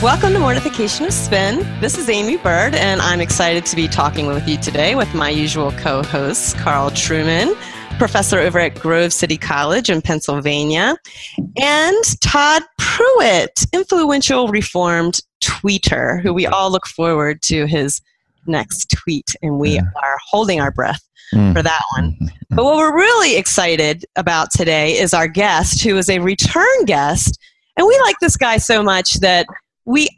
Welcome to Mortification of Spin. This is Aimee Byrd, and I'm excited to be talking with you today with my usual co host, Carl Trueman, professor over at Grove City College in Pennsylvania, and Todd Pruitt, influential Reformed tweeter, who we all look forward to his next tweet, and we are holding our breath mm. for that one. Mm-hmm. But what we're really excited about today is our guest, who is a return guest. And we like this guy so much that we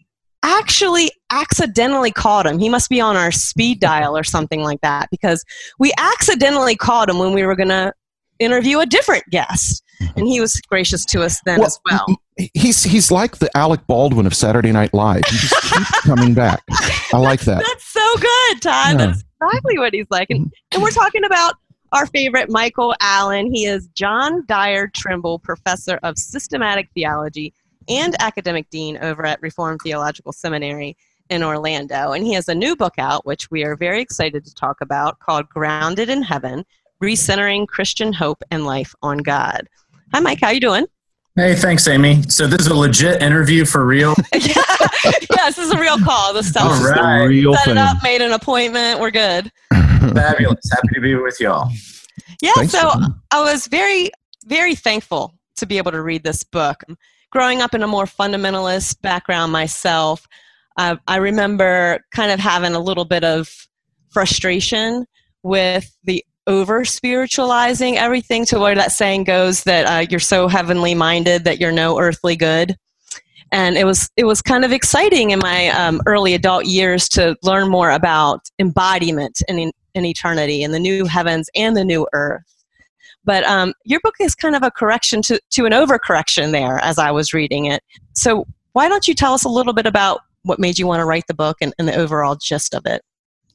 actually accidentally called him. He must be on our speed dial or something like that because we accidentally called him when we were going to interview a different guest. Mm-hmm. And he was gracious to us then well, as well. He's he's like the Alec Baldwin of Saturday Night Live. He just keeps coming back. I like that. That's so good, Todd. Yeah. That's exactly what he's like. And, mm-hmm. and we're talking about our favorite Michael Allen. He is John Dyer Trimble, professor of systematic theology and academic dean over at Reformed Theological Seminary in Orlando. And he has a new book out, which we are very excited to talk about, called Grounded in Heaven Recentering Christian Hope and Life on God. Hi, Mike. How you doing? Hey, thanks, Aimee. So this is a legit interview for real? yeah. yes, this is a real call. This stuff All right. real set it up, made an appointment. We're good. Fabulous. Happy to be with y'all. Yeah, Thanks so I was very, very thankful to be able to read this book growing up in a more fundamentalist background myself, uh, I remember kind of having a little bit of frustration with the over spiritualizing everything to where that saying goes that uh, you're so heavenly minded that you're no earthly good. And it was it was kind of exciting in my um, early adult years to learn more about embodiment in, in eternity and the new heavens and the new earth but um, your book is kind of a correction to, to an overcorrection there as I was reading it. So why don't you tell us a little bit about what made you want to write the book and, and the overall gist of it?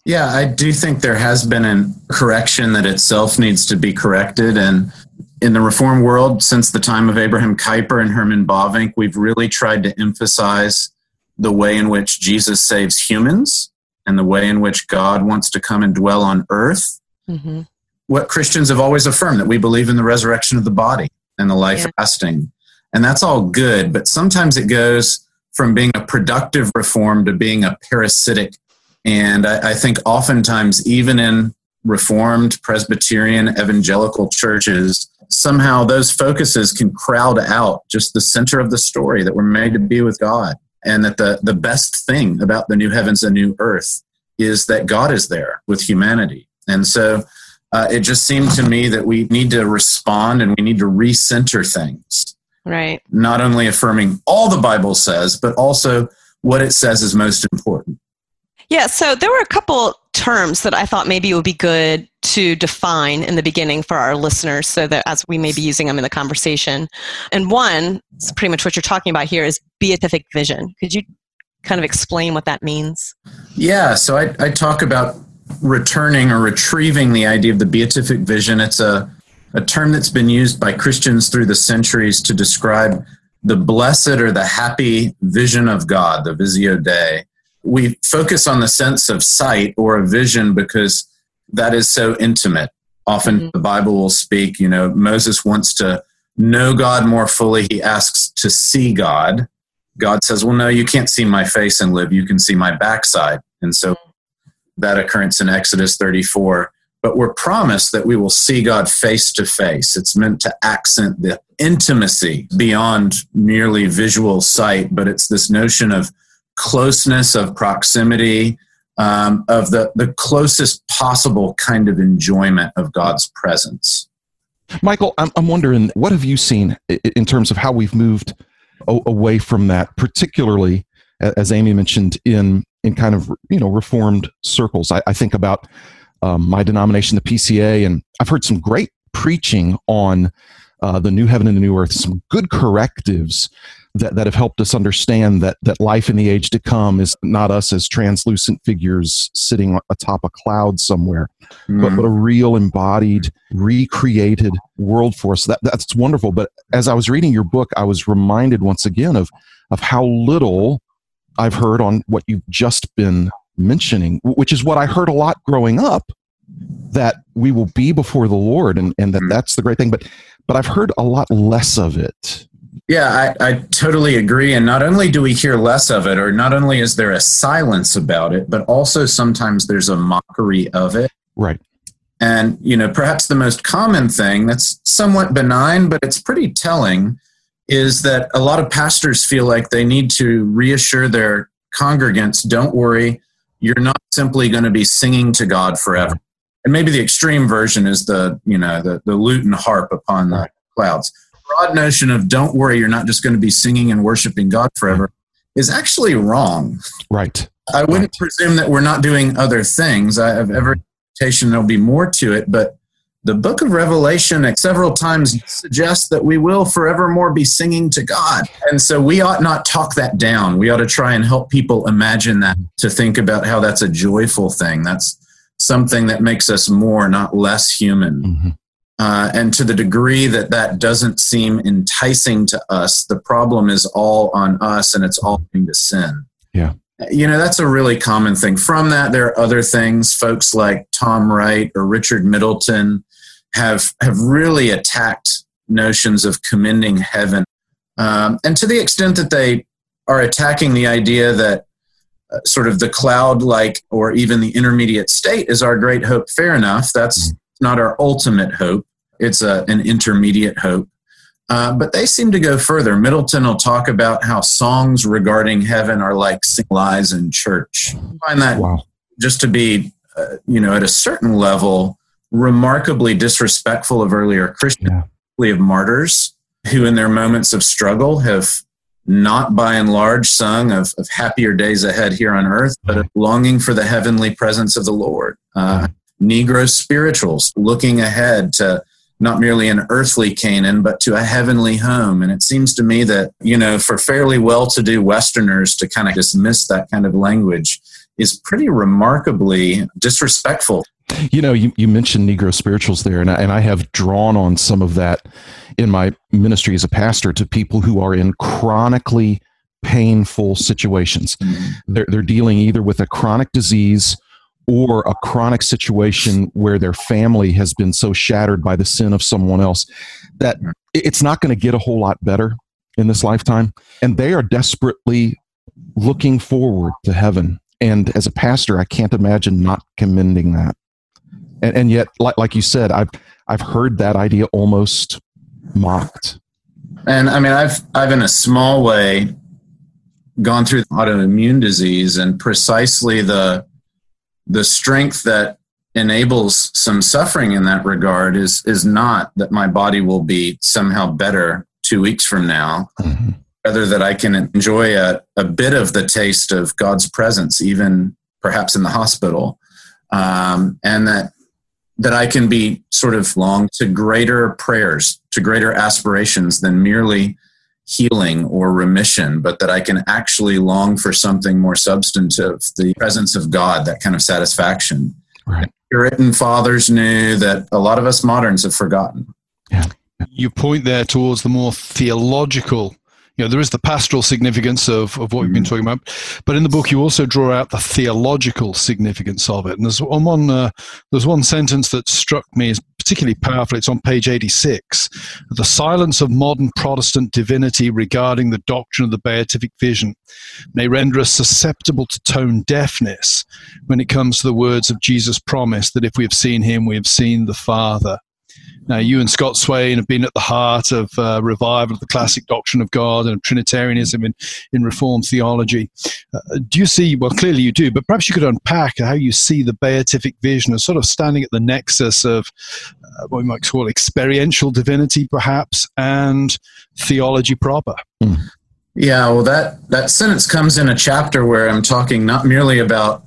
Yeah, I do think there has been a correction that itself needs to be corrected. And in the reform world, since the time of Abraham Kuyper and Herman Bavinck, we've really tried to emphasize the way in which Jesus saves humans and the way in which God wants to come and dwell on earth. Mm-hmm what Christians have always affirmed that we believe in the resurrection of the body and the life yeah. lasting. And that's all good, but sometimes it goes from being a productive reform to being a parasitic. And I, I think oftentimes, even in Reformed, Presbyterian, evangelical churches, somehow those focuses can crowd out just the center of the story that we're made to be with God. And that the, the best thing about the new heavens and new earth is that God is there with humanity. And so uh, it just seemed to me that we need to respond and we need to recenter things. Right. Not only affirming all the Bible says, but also what it says is most important. Yeah, so there were a couple terms that I thought maybe it would be good to define in the beginning for our listeners so that as we may be using them in the conversation. And one, it's pretty much what you're talking about here, is beatific vision. Could you kind of explain what that means? Yeah, so I, I talk about returning or retrieving the idea of the beatific vision. It's a, a term that's been used by Christians through the centuries to describe the blessed or the happy vision of God, the visio Dei. We focus on the sense of sight or a vision because that is so intimate. Often mm-hmm. the Bible will speak, you know, Moses wants to know God more fully. He asks to see God. God says, Well, no, you can't see my face and live. You can see my backside. And so mm-hmm that occurrence in Exodus 34. But we're promised that we will see God face to face. It's meant to accent the intimacy beyond merely visual sight, but it's this notion of closeness, of proximity, um, of the, the closest possible kind of enjoyment of God's presence. Michael, I'm, I'm wondering, what have you seen in terms of how we've moved away from that, particularly as Aimee mentioned in in kind of you know reformed circles. I, I think about um, my denomination, the PCA, and I've heard some great preaching on uh, the new heaven and the new earth, some good correctives that, that have helped us understand that that life in the age to come is not us as translucent figures sitting atop a cloud somewhere, mm. but, but a real embodied, recreated world for us. That that's wonderful. But as I was reading your book, I was reminded once again of of how little I've heard on what you've just been mentioning, which is what I heard a lot growing up. That we will be before the Lord, and, and that mm. that's the great thing. But but I've heard a lot less of it yeah, I, I totally agree. And not only do we hear less of it, or not only is there a silence about it, but also sometimes there's a mockery of it. Right. And, you know, perhaps the most common thing that's somewhat benign, but it's pretty telling is that a lot of pastors feel like they need to reassure their congregants don't worry, you're not simply going to be singing to God forever. And maybe the extreme version is the, you know, the, the lute and harp upon the clouds broad notion of don't worry, you're not just going to be singing and worshiping God forever is actually wrong. Right. I wouldn't right. presume that we're not doing other things. I have every expectation there'll be more to it, but the book of Revelation several times suggests that we will forevermore be singing to God. And so we ought not talk that down. We ought to try and help people imagine that, to think about how that's a joyful thing. That's something that makes us more, not less human. Mm-hmm. Uh, and to the degree that that doesn't seem enticing to us, the problem is all on us and it's all into sin. Yeah. You know, that's a really common thing. From that, there are other things. Folks like Tom Wright or Richard Middleton have, have really attacked notions of commending heaven. Um, and to the extent that they are attacking the idea that uh, sort of the cloud like or even the intermediate state is our great hope, fair enough. That's. Mm not our ultimate hope. It's a, an intermediate hope. Uh, but they seem to go further. Middleton will talk about how songs regarding heaven are like sing lies in church. I find that wow. just to be, uh, you know, at a certain level, remarkably disrespectful of earlier Christians, yeah. of martyrs who, in their moments of struggle, have not by and large sung of, of happier days ahead here on earth, but of longing for the heavenly presence of the Lord. Uh, Negro spirituals looking ahead to not merely an earthly Canaan, but to a heavenly home. And it seems to me that, you know, for fairly well to do Westerners to kind of dismiss that kind of language is pretty remarkably disrespectful. You know, you, you mentioned Negro spirituals there, and I, and I have drawn on some of that in my ministry as a pastor to people who are in chronically painful situations. Mm-hmm. They're, they're dealing either with a chronic disease or a chronic situation where their family has been so shattered by the sin of someone else that it's not going to get a whole lot better in this lifetime. And they are desperately looking forward to heaven. And as a pastor, I can't imagine not commending that. And, and yet, like, like you said, I've, I've heard that idea almost mocked. And I mean, I've, I've in a small way gone through autoimmune disease and precisely the the strength that enables some suffering in that regard is is not that my body will be somehow better two weeks from now mm-hmm. rather that i can enjoy a, a bit of the taste of god's presence even perhaps in the hospital um, and that that i can be sort of long to greater prayers to greater aspirations than merely healing or remission, but that I can actually long for something more substantive, the presence of God, that kind of satisfaction. Right. Puritan fathers knew that a lot of us moderns have forgotten. Yeah. You point there towards the more theological you know, there is the pastoral significance of, of what we've been mm. talking about, but in the book you also draw out the theological significance of it. And there's one, uh, there's one sentence that struck me as particularly powerful. It's on page 86. The silence of modern Protestant divinity regarding the doctrine of the beatific vision may render us susceptible to tone deafness when it comes to the words of Jesus' promise that if we have seen him, we have seen the Father. Now, you and Scott Swain have been at the heart of uh, revival of the classic doctrine of God and Trinitarianism in, in Reformed theology. Uh, do you see, well, clearly you do, but perhaps you could unpack how you see the beatific vision as sort of standing at the nexus of uh, what we might call experiential divinity, perhaps, and theology proper. Mm. Yeah, well, that, that sentence comes in a chapter where I'm talking not merely about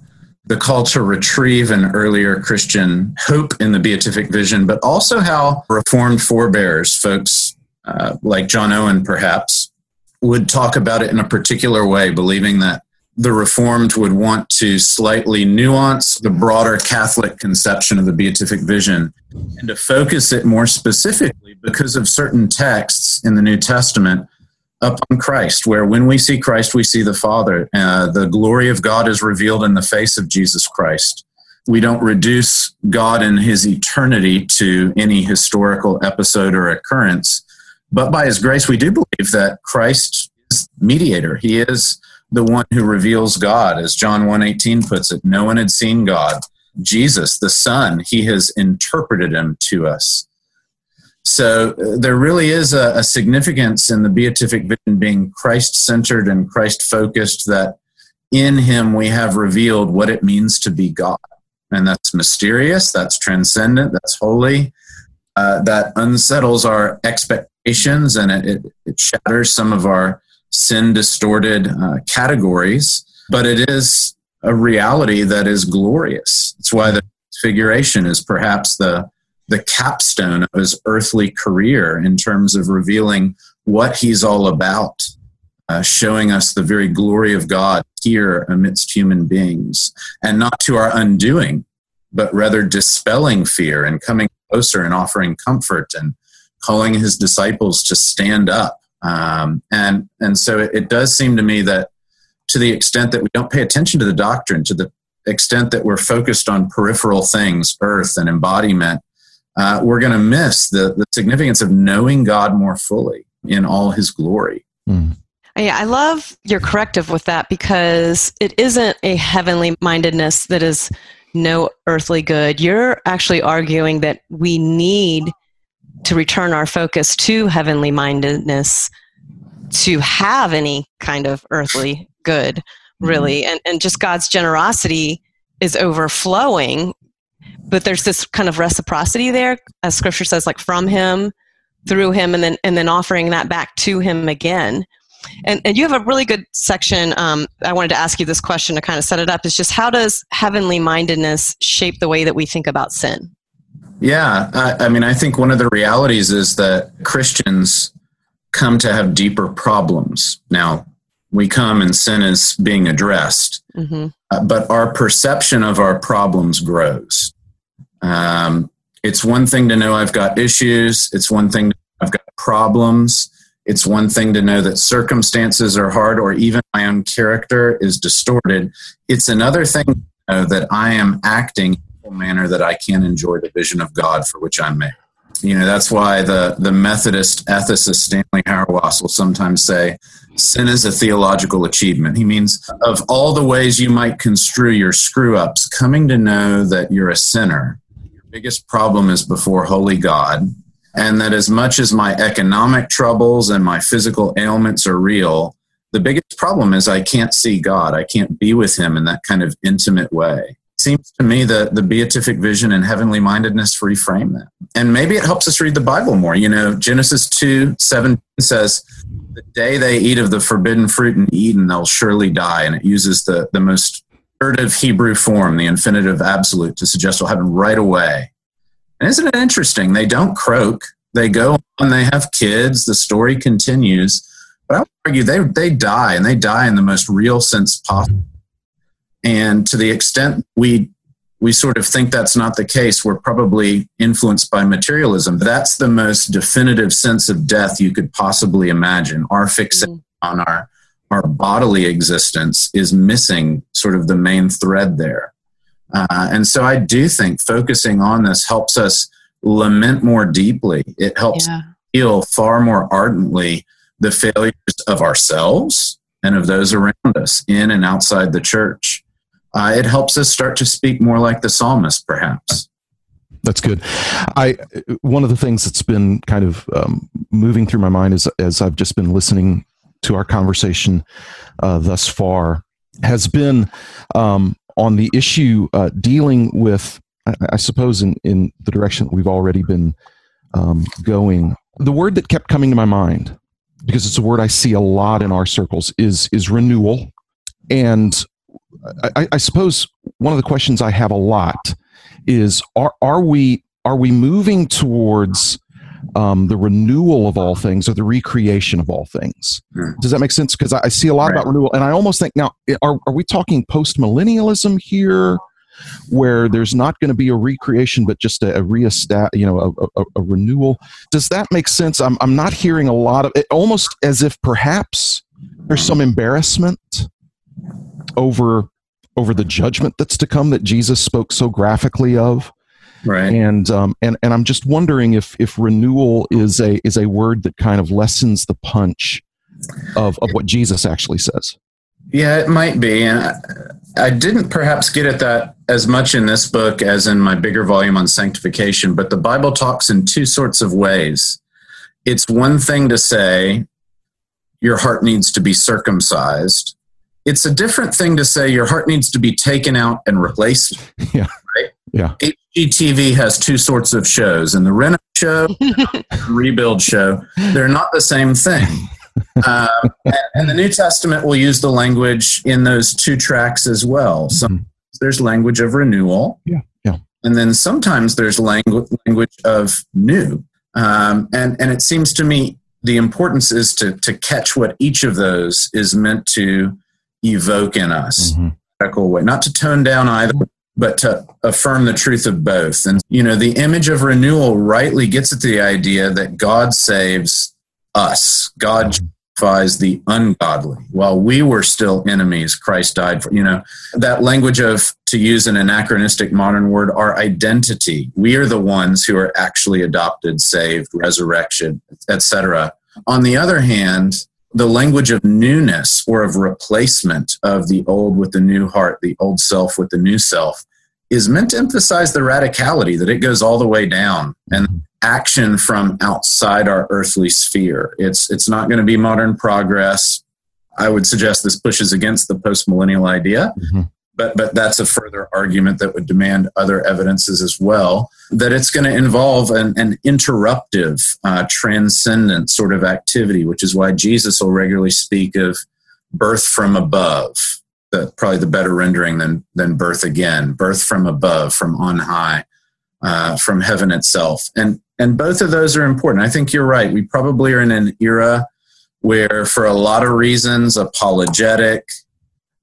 the call to retrieve an earlier Christian hope in the beatific vision, but also how Reformed forebears, folks uh, like John Owen perhaps, would talk about it in a particular way, believing that the Reformed would want to slightly nuance the broader Catholic conception of the beatific vision and to focus it more specifically because of certain texts in the New Testament upon Christ, where when we see Christ, we see the Father. Uh, the glory of God is revealed in the face of Jesus Christ. We don't reduce God and his eternity to any historical episode or occurrence, but by his grace, we do believe that Christ is mediator. He is the one who reveals God, as John 1:18 puts it. No one had seen God. Jesus, the Son, he has interpreted him to us. So uh, there really is a, a, significance in the beatific vision being Christ centered and Christ focused, that in him we have revealed what it means to be God. And that's mysterious, that's transcendent, that's holy, uh, that unsettles our expectations and it, it, it shatters some of our sin distorted uh, categories, but it is a reality that is glorious. It's why the figuration is perhaps the the capstone of his earthly career in terms of revealing what he's all about, uh, showing us the very glory of God here amidst human beings, and not to our undoing, but rather dispelling fear and coming closer and offering comfort and calling his disciples to stand up. Um, and and so it, it does seem to me that to the extent that we don't pay attention to the doctrine, to the extent that we're focused on peripheral things, earth and embodiment, uh, we're going to miss the, the significance of knowing God more fully in all his glory. Mm. Yeah, I love your corrective with that because it isn't a heavenly mindedness that is no earthly good. You're actually arguing that we need to return our focus to heavenly mindedness to have any kind of earthly good really mm-hmm. and, and just god's generosity is overflowing but there's this kind of reciprocity there as scripture says like from him through him and then and then offering that back to him again and, and you have a really good section um, i wanted to ask you this question to kind of set it up is just how does heavenly mindedness shape the way that we think about sin yeah, I, I mean, I think one of the realities is that Christians come to have deeper problems. Now, we come and sin is being addressed, mm-hmm. uh, but our perception of our problems grows. Um, it's one thing to know I've got issues. It's one thing I've got problems. It's one thing to know that circumstances are hard or even my own character is distorted. It's another thing that I am acting in a manner that I can enjoy the vision of God for which I'm made. You know, that's why the, the Methodist ethicist Stanley Hauerwas will sometimes say, sin is a theological achievement. He means, of all the ways you might construe your screw ups, coming to know that you're a sinner, biggest problem is before holy God, and that as much as my economic troubles and my physical ailments are real, the biggest problem is I can't see God. I can't be with Him in that kind of intimate way seems to me that the beatific vision and heavenly mindedness reframe that. And maybe it helps us read the Bible more. You know, Genesis 2 7 says, The day they eat of the forbidden fruit in Eden, they'll surely die. And it uses the, the most assertive Hebrew form, the infinitive absolute, to suggest it'll happen right away. And isn't it interesting? They don't croak, they go on, they have kids, the story continues. But I would argue they, they die, and they die in the most real sense possible and to the extent we we sort of think that's not the case, we're probably influenced by materialism. That's the most definitive sense of death you could possibly imagine. Our fixation mm-hmm. on our our bodily existence is missing sort of the main thread there. Uh, and so I do think focusing on this helps us lament more deeply. It helps yeah. feel far more ardently the failures of ourselves and of those around us in and outside the church uh, it helps us start to speak more like the psalmist, perhaps. That's good. I one of the things that's been kind of um, moving through my mind is as I've just been listening to our conversation uh, thus far has been um, on the issue uh, dealing with, I, I, suppose, in in the direction that we've already been um, going. The word that kept coming to my mind because it's a word I see a lot in our circles is is renewal, and I, I, suppose one of the questions I have a lot is: Are are we are we moving towards um, the renewal of all things or the recreation of all things. Hmm. Does that make sense? Because I, I see a lot Right. about renewal, and I almost think now, are, are we talking post millennialism here? Where there's not going to be a recreation, but just a, a reestat, you know, a, a, a renewal. Does that make sense? I'm, I'm not hearing a lot of it, almost as if perhaps there's some embarrassment over over the judgment that's to come that Jesus spoke so graphically of Right. and um, and and I'm just wondering if if renewal is a is a word that kind of lessens the punch of of what Jesus actually says. Yeah, it might be. And I, I didn't perhaps get at that as much in this book as in my bigger volume on sanctification, but the Bible talks in two sorts of ways. It's one thing to say your heart needs to be circumcised. It's a different thing to say your heart needs to be taken out and replaced. Yeah. Right? Yeah. HGTV has two sorts of shows, and the Reno show, and Rebuild show, they're not the same thing. Um, and, and the New Testament will use the language in those two tracks as well. So Mhm. there's language of renewal. Yeah, yeah. And then sometimes there's language language of new. Um, and and it seems to me the importance is to to catch what each of those is meant to evoke in us Mhm. radical way, not to tone down either, but to affirm the truth of both. And, you know, the image of renewal rightly gets at the idea that God saves us, God justifies the ungodly. While we were still enemies, Christ died for, you know, that language of, to use an anachronistic modern word, our identity. We are the ones who are actually adopted, saved, resurrection, etc. On the other hand, the language of newness or of replacement of the old with the new heart, the old self with the new self, is meant to emphasize the radicality that it goes all the way down and action from outside our earthly sphere. It's it's not going to be modern progress. I would suggest this pushes against the postmillennial idea Mhm. But but that's a further argument that would demand other evidences as well that it's going to involve an, an interruptive uh, transcendent sort of activity which is why jesus will regularly speak of birth from above the, probably the better rendering than than birth again birth from above from on high uh, from heaven itself. And and both of those are important. I think you're right. We probably are in an era where for a lot of reasons apologetic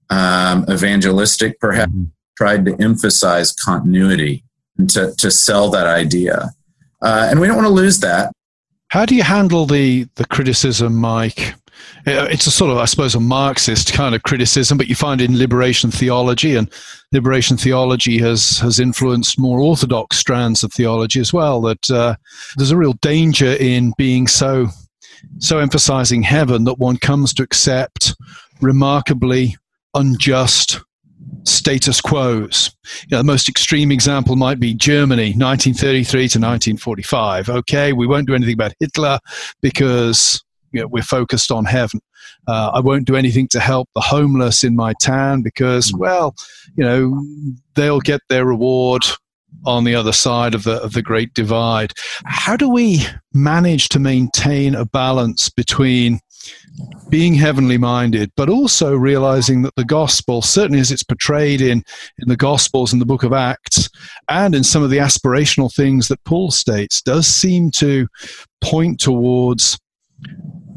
um, evangelistic perhaps Mhm. tried to emphasize continuity and to, to sell that idea uh, and we don't want to lose that How do you handle the the criticism, Mike? Uh, It's a sort of, I suppose, a Marxist kind of criticism, but you find in liberation theology, and liberation theology has has influenced more orthodox strands of theology as well. That uh, there's a real danger in being so so emphasizing heaven that one comes to accept remarkably unjust status quos. You know, the most extreme example might be Germany, 1933 to 1945. Okay, we won't do anything about Hitler because you know, we're focused on heaven. Uh, I won't do anything to help the homeless in my town because, well, you know, they'll get their reward on the other side of the of the great divide. How do we manage to maintain a balance between being heavenly minded, but also realizing that the gospel, certainly as it's portrayed in, in the gospels and the book of Acts, and in some of the aspirational things that Paul states, does seem to point towards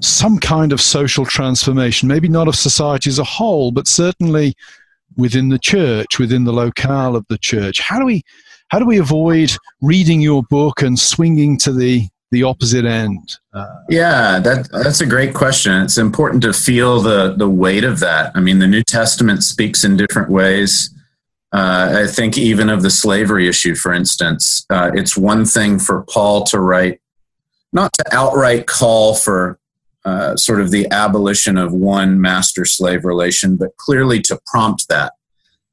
some kind of social transformation, maybe not of society as a whole, but certainly within the church, within the locale of the church. How do we how do we avoid reading your book and swinging to the the opposite end? Uh, Yeah, that that's a great question. It's important to feel the the weight of that. I mean, the New Testament speaks in different ways. Uh, I think even of the slavery issue, for instance, uh, it's one thing for Paul to write, not to outright call for uh, sort of the abolition of one master-slave relation, but clearly to prompt that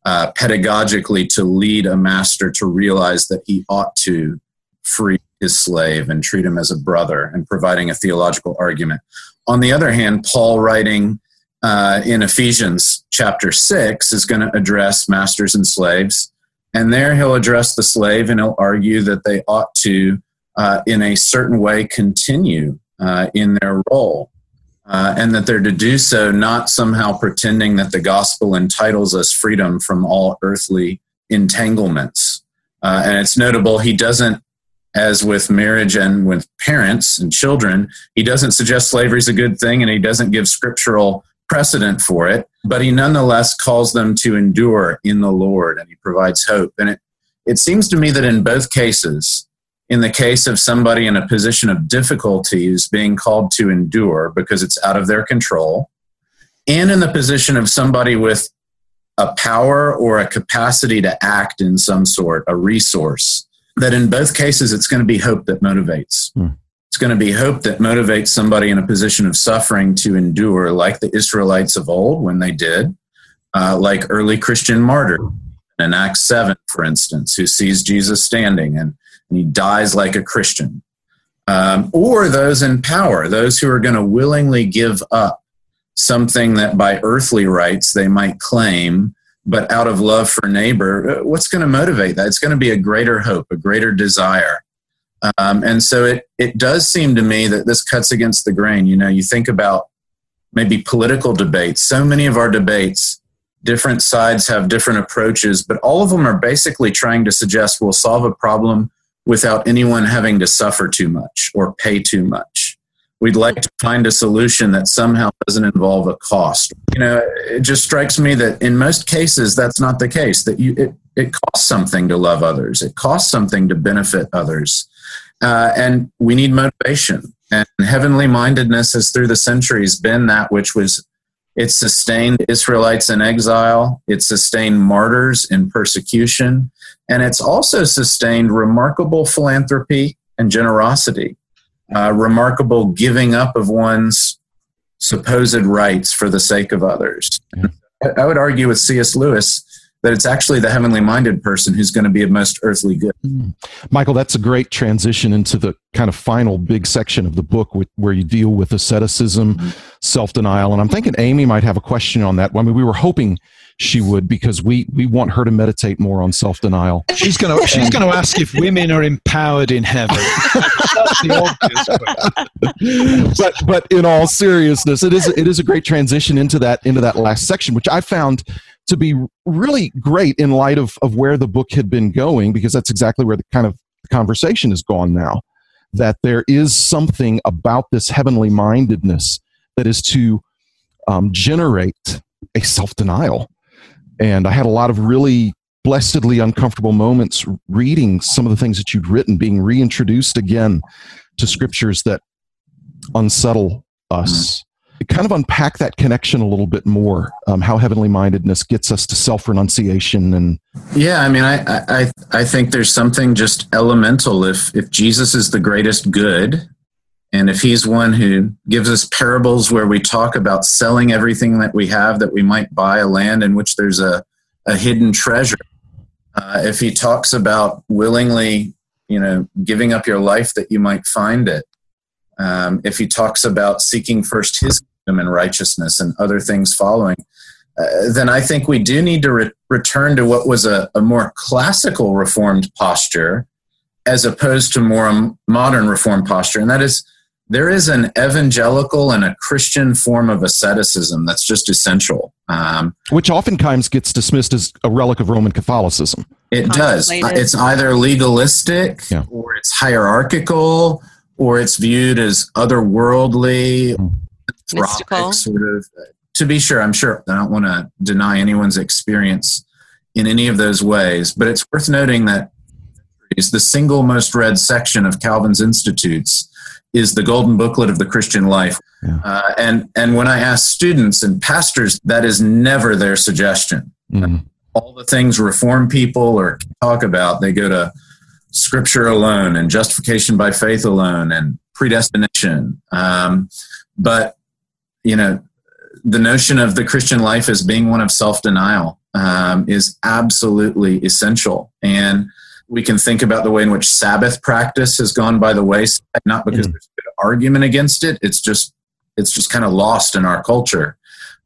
uh, pedagogically to lead a master to realize that he ought to free his slave and treat him as a brother and providing a theological argument. On the other hand, Paul writing uh, in Ephesians chapter 6 is going to address masters and slaves. And there he'll address the slave and he'll argue that they ought to, uh, in a certain way, continue uh, in their role. Uh, and that they're to do so not somehow pretending that the gospel entitles us freedom from all earthly entanglements. Uh, and it's notable he doesn't as with marriage and with parents and children, he doesn't suggest slavery is a good thing and he doesn't give scriptural precedent for it, but he nonetheless calls them to endure in the Lord and he provides hope. And it, it seems to me that in both cases, in the case of somebody in a position of difficulty who's being called to endure because it's out of their control, and in the position of somebody with a power or a capacity to act in some sort, a resource, that in both cases it's going to be hope that motivates. Mm. It's going to be hope that motivates somebody in a position of suffering to endure, like the Israelites of old when they did, uh, like early Christian martyr in Acts 7, for instance, who sees Jesus standing and, and he dies like a Christian. Um, or those in power, those who are going to willingly give up something that by earthly rights they might claim but out of love for neighbor, uh, what's going to motivate that? It's going to be a greater hope, a greater desire. Um, and so it, it does seem to me that this cuts against the grain. You know, you think about maybe political debates. So many of our debates, different sides have different approaches, but all of them are basically trying to suggest we'll solve a problem without anyone having to suffer too much or pay too much we'd like to find a solution that somehow doesn't involve a cost. You know, it just strikes me that in most cases that's not the case. That you it, it costs something to love others. It costs something to benefit others, uh, and we need motivation. And heavenly mindedness has through the centuries been that which was it sustained Israelites in exile. It sustained martyrs in persecution. And it's also sustained remarkable philanthropy and generosity uh, remarkable giving up of one's supposed rights for the sake of others. Yeah. I would argue with C.S. Lewis that it's actually the heavenly minded person who's going to be of most earthly good. Mm. Michael, that's a great transition into the kind of final big section of the book where you deal with asceticism, mm-hmm. self denial. And I'm thinking Aimee might have a question on that. I mean, we were hoping she would because we we want her to meditate more on self denial. She's going to she's going to ask if women are empowered in heaven. but but in all seriousness, it is it is a great transition into that into that last section, which I found to be really great in light of of where the book had been going, because that's exactly where the kind of conversation has gone now. That there is something about this heavenly mindedness that is to um, generate a self denial and I had a lot of really blessedly uncomfortable moments reading some of the things that you'd written, being reintroduced again to scriptures that unsettle us. Kind of unpack that connection a little bit more. Um, how heavenly mindedness gets us to self renunciation and yeah, I mean, I, I I think there's something just elemental. If if Jesus is the greatest good, and if he's one who gives us parables where we talk about selling everything that we have that we might buy a land in which there's a, a hidden treasure, uh, if he talks about willingly, you know, giving up your life that you might find it, um, if he talks about seeking first his kingdom and righteousness and other things following, uh, then I think we do need to re- return to what was a, a more classical reformed posture as opposed to more modern reformed posture. And that is there is an evangelical and a Christian form of asceticism that's just essential. Um, Which oftentimes gets dismissed as a relic of Roman Catholicism. It does. It's either legalistic yeah. or it's hierarchical or it's viewed as otherworldly, mystical. Sort of. To be sure, I'm sure I don't want to deny anyone's experience in any of those ways, but it's worth noting that is the single most read section of Calvin's Institutes is the golden booklet of the Christian life. Yeah. Uh, and, and when I ask students and pastors, that is never their suggestion. Mm-hmm. All the things reform people or talk about, they go to scripture alone and justification by faith alone and predestination. Um, but, you know, the notion of the Christian life as being one of self denial um, is absolutely essential. And we can think about the way in which Sabbath practice has gone by the wayside, not because mm. there's a good argument against it. It's just it's just kind of lost in our culture.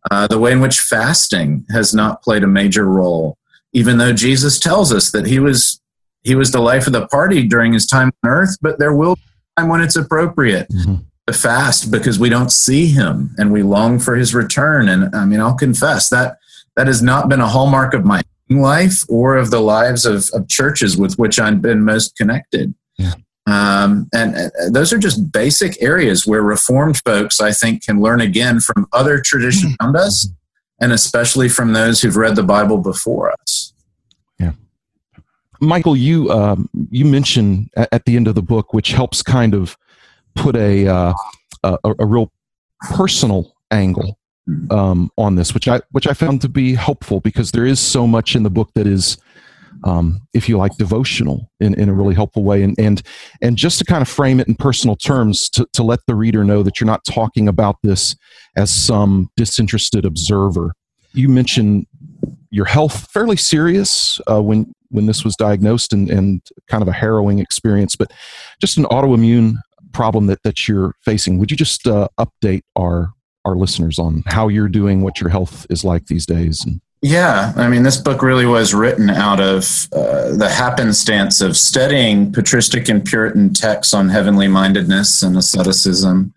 Uh, the way in which fasting has not played a major role, even though Jesus tells us that he was he was the life of the party during his time on earth, but there will be a time when it's appropriate mm-hmm. to fast because we don't see him and we long for his return. And I mean, I'll confess that that has not been a hallmark of my life or of the lives of, of churches with which I've been most connected. Yeah. Um, and uh, those are just basic areas where Reformed folks, I think, can learn again from other traditions around us, and especially from those who've read the Bible before us. Michael, you um, you mentioned at the end of the book, which helps kind of put a uh, a, a, real personal angle um, on this, which I which I found to be helpful because there is so much in the book that is um, if you like, devotional in, in a really helpful way. And, and, and just to kind of frame it in personal terms to, to let the reader know that you're not talking about this as some disinterested observer. You mentioned your health fairly serious uh, when, when this was diagnosed and, and kind of a harrowing experience, but just an autoimmune problem that, that you're facing. Would you just uh, update our, our listeners on how you're doing, what your health is like these days? Yeah, I mean, this book really was written out of uh, the happenstance of studying patristic and Puritan texts on heavenly mindedness and asceticism.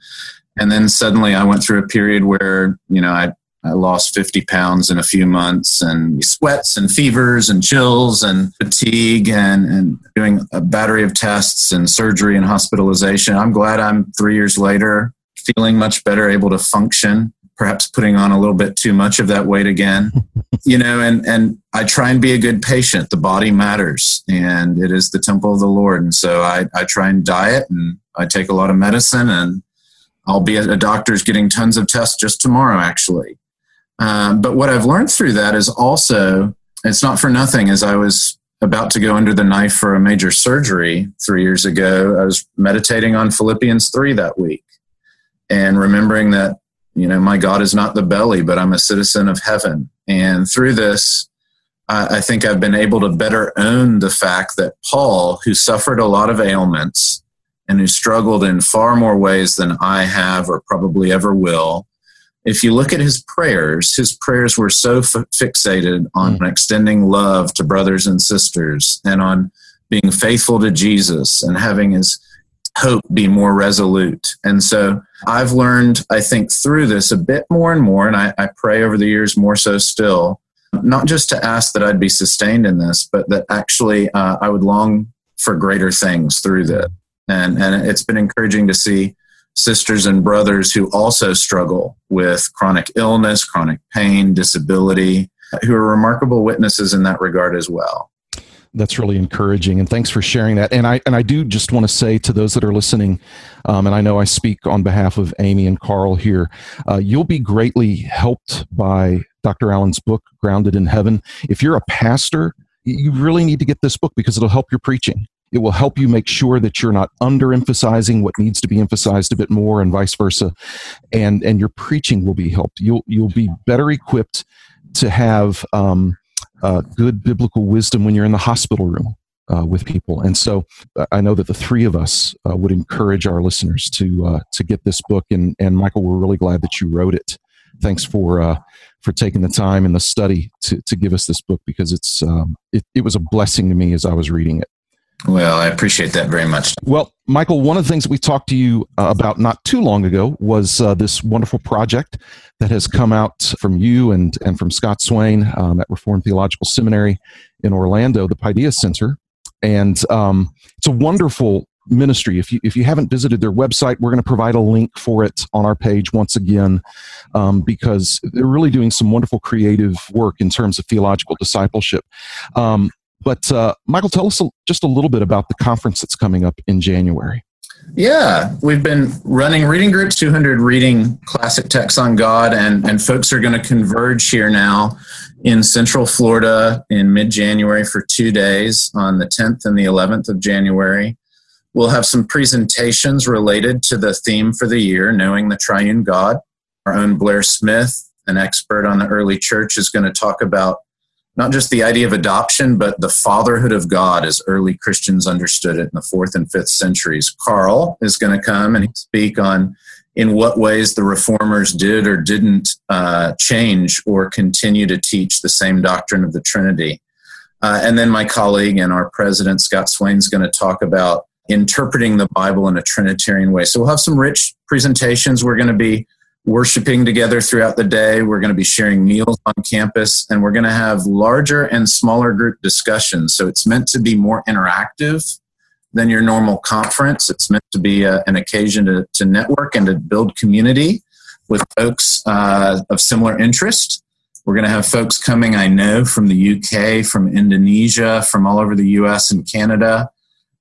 And then suddenly I went through a period where, you know, I, I lost 50 pounds in a few months and sweats and fevers and chills and fatigue and, and doing a battery of tests and surgery and hospitalization. I'm glad I'm three years later feeling much better, able to function perhaps putting on a little bit too much of that weight again. You know and and i try and be a good patient. The body matters and it is the temple of the lord. And so i i try and diet and i take a lot of medicine and i'll be at a doctor's getting tons of tests just tomorrow actually um, but what i've learned through that is also it's not for nothing as i was about to go under the knife for a major surgery three years ago i was meditating on philippians 3 that week and remembering that you know, my God is not the belly, but I'm a citizen of heaven. And through this, I, I think I've been able to better own the fact that Paul, who suffered a lot of ailments and who struggled in far more ways than I have or probably ever will, if you look at his prayers, his prayers were so f- fixated on mm. extending love to brothers and sisters and on being faithful to Jesus and having his hope be more resolute. And so I've learned, I think, through this a bit more and more, and I, I, pray over the years more so still, not just to ask that I'd be sustained in this, but that actually uh, I would long for greater things through this. And, and it's been encouraging to see sisters and brothers who also struggle with chronic illness, chronic pain, disability, who are remarkable witnesses in that regard as well. That's really encouraging and thanks for sharing that. And i and i do just want to say to those that are listening um, and i know i speak on behalf of aimee and carl here uh, you'll be greatly helped by dr allen's book grounded in heaven. If you're a pastor you really need to get this book because it'll help your preaching it will help you make sure that you're not underemphasizing what needs to be emphasized a bit more and vice versa and and your preaching will be helped you'll you'll be better equipped to have um, uh, good biblical wisdom when you're in the hospital room uh, with people. And so uh, I know that the three of us uh, would encourage our listeners to uh, to get this book. And and Michael, we're really glad that you wrote it. Thanks for uh, for taking the time and the study to to give us this book because it's um, it, it was a blessing to me as I was reading it. Well, I appreciate that very much. Well, Michael, one of the things that we talked to you uh, about not too long ago was uh, this wonderful project that has come out from you and, and from Scott Swain um, at Reformed Theological Seminary in Orlando, the Paideia Center. And um, it's a wonderful ministry. If you, if you haven't visited their website, we're going to provide a link for it on our page once again um, because they're really doing some wonderful creative work in terms of theological discipleship. Um, but uh, Michael, tell us just a little bit about the conference that's coming up in January. Yeah, we've been running reading groups, 200 reading classic texts on God, and, and folks are going to converge here now in Central Florida in mid January for two days on the 10th and the 11th of January. We'll have some presentations related to the theme for the year, Knowing the Triune God. Our own Blair Smith, an expert on the early church, is going to talk about not just the idea of adoption, but the fatherhood of God as early Christians understood it in the fourth and fifth centuries. Carl is going to come and speak on in what ways the reformers did or didn't uh, change or continue to teach the same doctrine of the Trinity. Uh, and then my colleague and our president, Scott Swain, is going to talk about interpreting the Bible in a Trinitarian way. So we'll have some rich presentations. We're going to be worshiping together throughout the day. We're going to be sharing meals on campus and we're going to have larger and smaller group discussions. So it's meant to be more interactive than your normal conference. It's meant to be a, an occasion to, to network and to build community with folks uh, of similar interest. We're going to have folks coming, I know, from the UK, from Indonesia, from all over the US and Canada.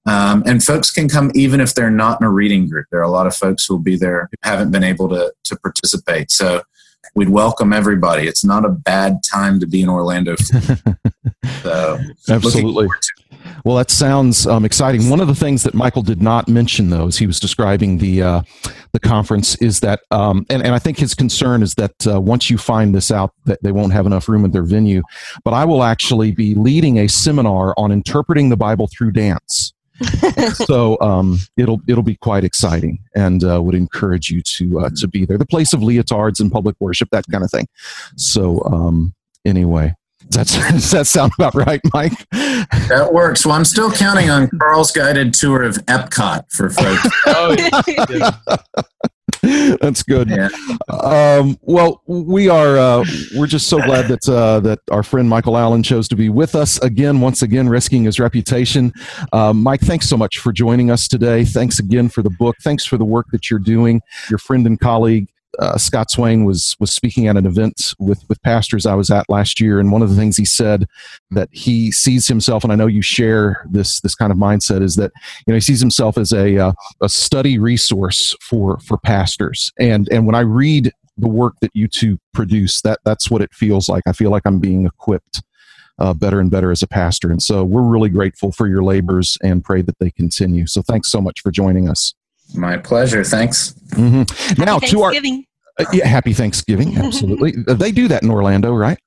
Um, and folks can come even if they're not in a reading group. There are a lot of folks who will be there who haven't been able to, to participate. So we'd welcome everybody. It's not a bad time to be in Orlando. so, Absolutely. Well, that sounds um, exciting. One of the things that Michael did not mention, though, as he was describing the uh, the conference, is that, um, and, and I think his concern is that uh, once you find this out, that they won't have enough room at their venue. But I will actually be leading a seminar on interpreting the Bible through dance. so um, it'll it'll be quite exciting, and uh, would encourage you to uh, to be there. The place of leotards and public worship, that kind of thing. So um, anyway, that's, does that sound about right, Mike? That works. Well, I'm still counting on Carl's guided tour of Epcot for folks. oh, yeah. That's good. Yeah. Um, well, we are uh, we're just so glad that uh, that our friend Michael Allen chose to be with us again, once again, risking his reputation. Uh, Mike, thanks so much for joining us today. Thanks again for the book. Thanks for the work that you're doing. Your friend and colleague uh, Scott Swain was was speaking at an event with with pastors I was at last year, and one of the things he said that he sees himself, and I know you share this this kind of mindset, is that you know he sees himself as a uh, a study resource for for pastors, and and when I read the work that you two produce, that that's what it feels like. I feel like I'm being equipped. Uh, better and better as a pastor. And so we're really grateful for your labors and pray that they continue. So thanks so much for joining us. My pleasure. Thanks. Mm-hmm. Now to our uh, yeah, happy Thanksgiving. Absolutely. Uh, they do that in Orlando, right?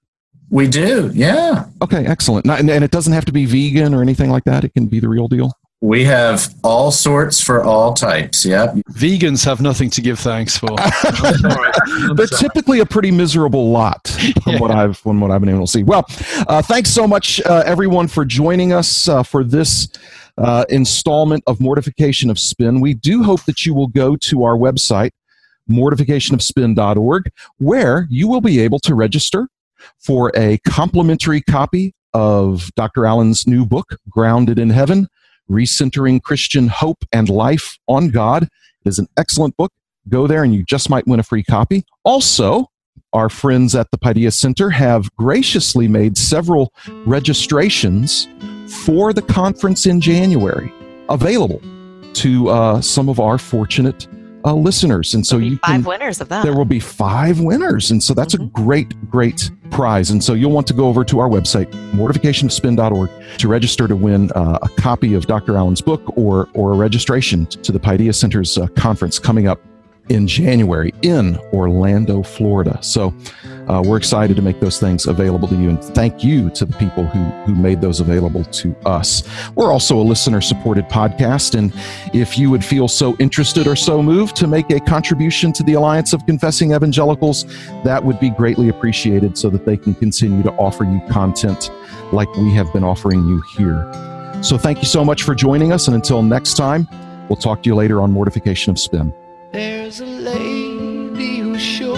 We do. Yeah. Okay. Excellent. and it doesn't have to be vegan or anything like that. It can be the real deal. We have all sorts for all types. Yep. Vegans have nothing to give thanks for. They're typically a pretty miserable lot from yeah. what I've from what I've been able to see. Well, uh, thanks so much, uh, everyone, for joining us uh, for this uh, installment of Mortification of Spin. We do hope that you will go to our website, mortificationofspin.org, where you will be able to register for a complimentary copy of Dr. Allen's new book, Grounded in Heaven Recentering Christian Hope and Life on God. It is an excellent book. Go there and you just might win a free copy. Also, our friends at the Paideia Center have graciously made several registrations for the conference in January available to uh, some of our fortunate uh, listeners. And so you five can, winners of that. There will be five winners. And so that's mm-hmm. a great, great prize. And so you'll want to go over to our website, mortificationofspin.org, to register to win uh, a copy of Dr. Allen's book or, or a registration to the Paideia Center's uh, conference coming up in January in Orlando, Florida. So uh, we're excited to make those things available to you. And thank you to the people who, who made those available to us. We're also a listener supported podcast. And if you would feel so interested or so moved to make a contribution to the Alliance of Confessing Evangelicals, that would be greatly appreciated so that they can continue to offer you content like we have been offering you here. So thank you so much for joining us. And until next time, we'll talk to you later on Mortification of Spin. There's a lady who's sure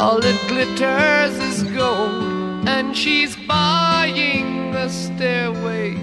all that glitters is gold, and she's buying the stairway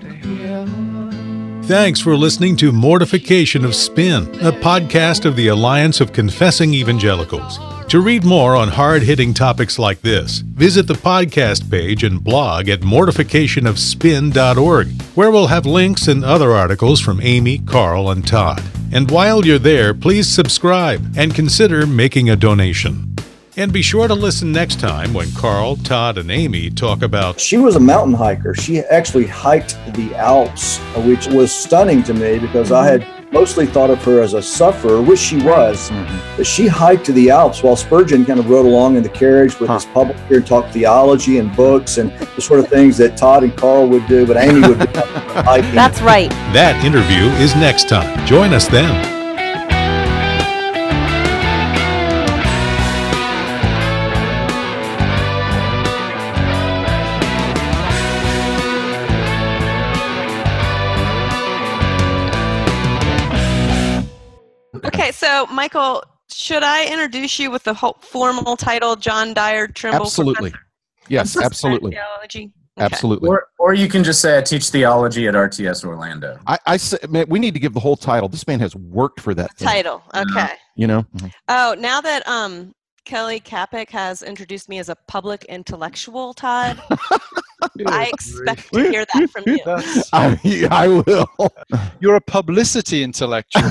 to heaven. Thanks for listening to Mortification of Spin, a podcast of the Alliance of Confessing Evangelicals. To read more on hard hitting topics like this, visit the podcast page and blog at mortificationofspin.org, where we'll have links and other articles from Aimee, Carl, and Todd. And while you're there, please subscribe and consider making a donation. And be sure to listen next time when Carl, Todd, and Aimee talk about. She was a mountain hiker. She actually hiked the Alps, which was stunning to me because I had mostly thought of her as a sufferer, which she was. Mm-hmm. But she hiked to the Alps while Spurgeon kind of rode along in the carriage with huh. his publisher and talked theology and books and the sort of things that Todd and Carl would do, but Aimee would do hiking. That's right. That interview is next time. Join us then. Michael, should I introduce you with the formal title, John Dyer Trimble? Absolutely. Yes, absolutely. Theology. absolutely. Or, or you can just say I teach theology at RTS Orlando. I, I say, man, we need to give the whole title. This man has worked for that thing, Title. Okay. Mm-hmm. You know, mm-hmm. Oh, now that um Kelly Kapic has introduced me as a public intellectual, Todd, I expect to hear that from you. I, I will. You're a publicity intellectual.